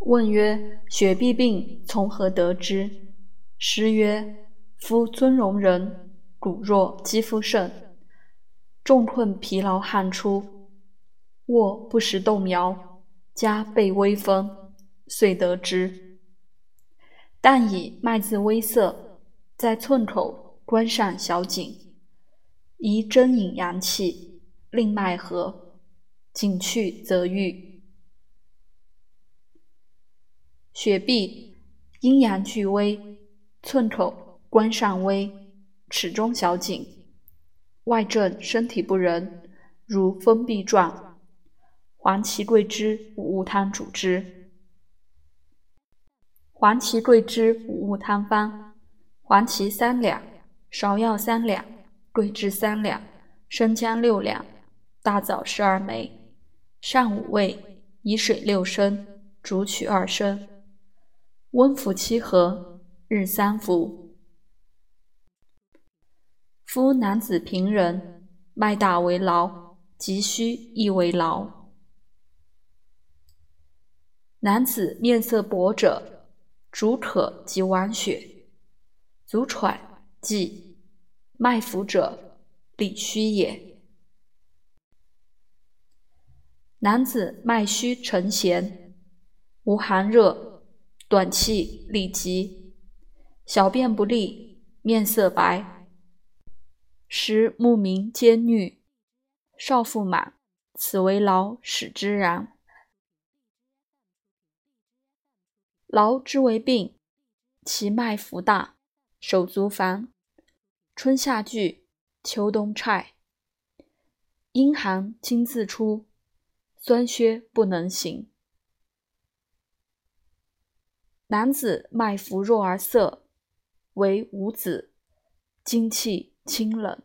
问曰：血痹病从何得之？师曰：夫尊荣人，骨弱，肌肤盛，重困疲劳汗出，卧不时动摇，加被微风，遂得之。但以脉自微涩，在寸口关上小井，宜针引阳气，令脉和，井去则愈。血痹，阴阳俱微，寸口关上微，齿中小井，外症身体不仁，如封闭状。黄芪桂枝五物汤主之。黄芪桂枝五物汤方：黄芪三两，芍药三两，桂枝三两，生姜六两，大枣十二枚。上五味，以水六升，煮取二升。温服七合，日三服。夫男子平人，脉大为劳，急虚亦为劳。男子面色薄者，主渴即亡血，足喘即脉浮者，理虚也。男子脉虚沉弦，无寒热。短气力急，小便不利，面色白，时目明兼绿，少腹满，此为劳使之然。劳之为病，其脉浮大，手足烦，春夏剧，秋冬差，阴寒经自出，酸靴不能行。男子脉浮弱而涩，为五子，精气清冷。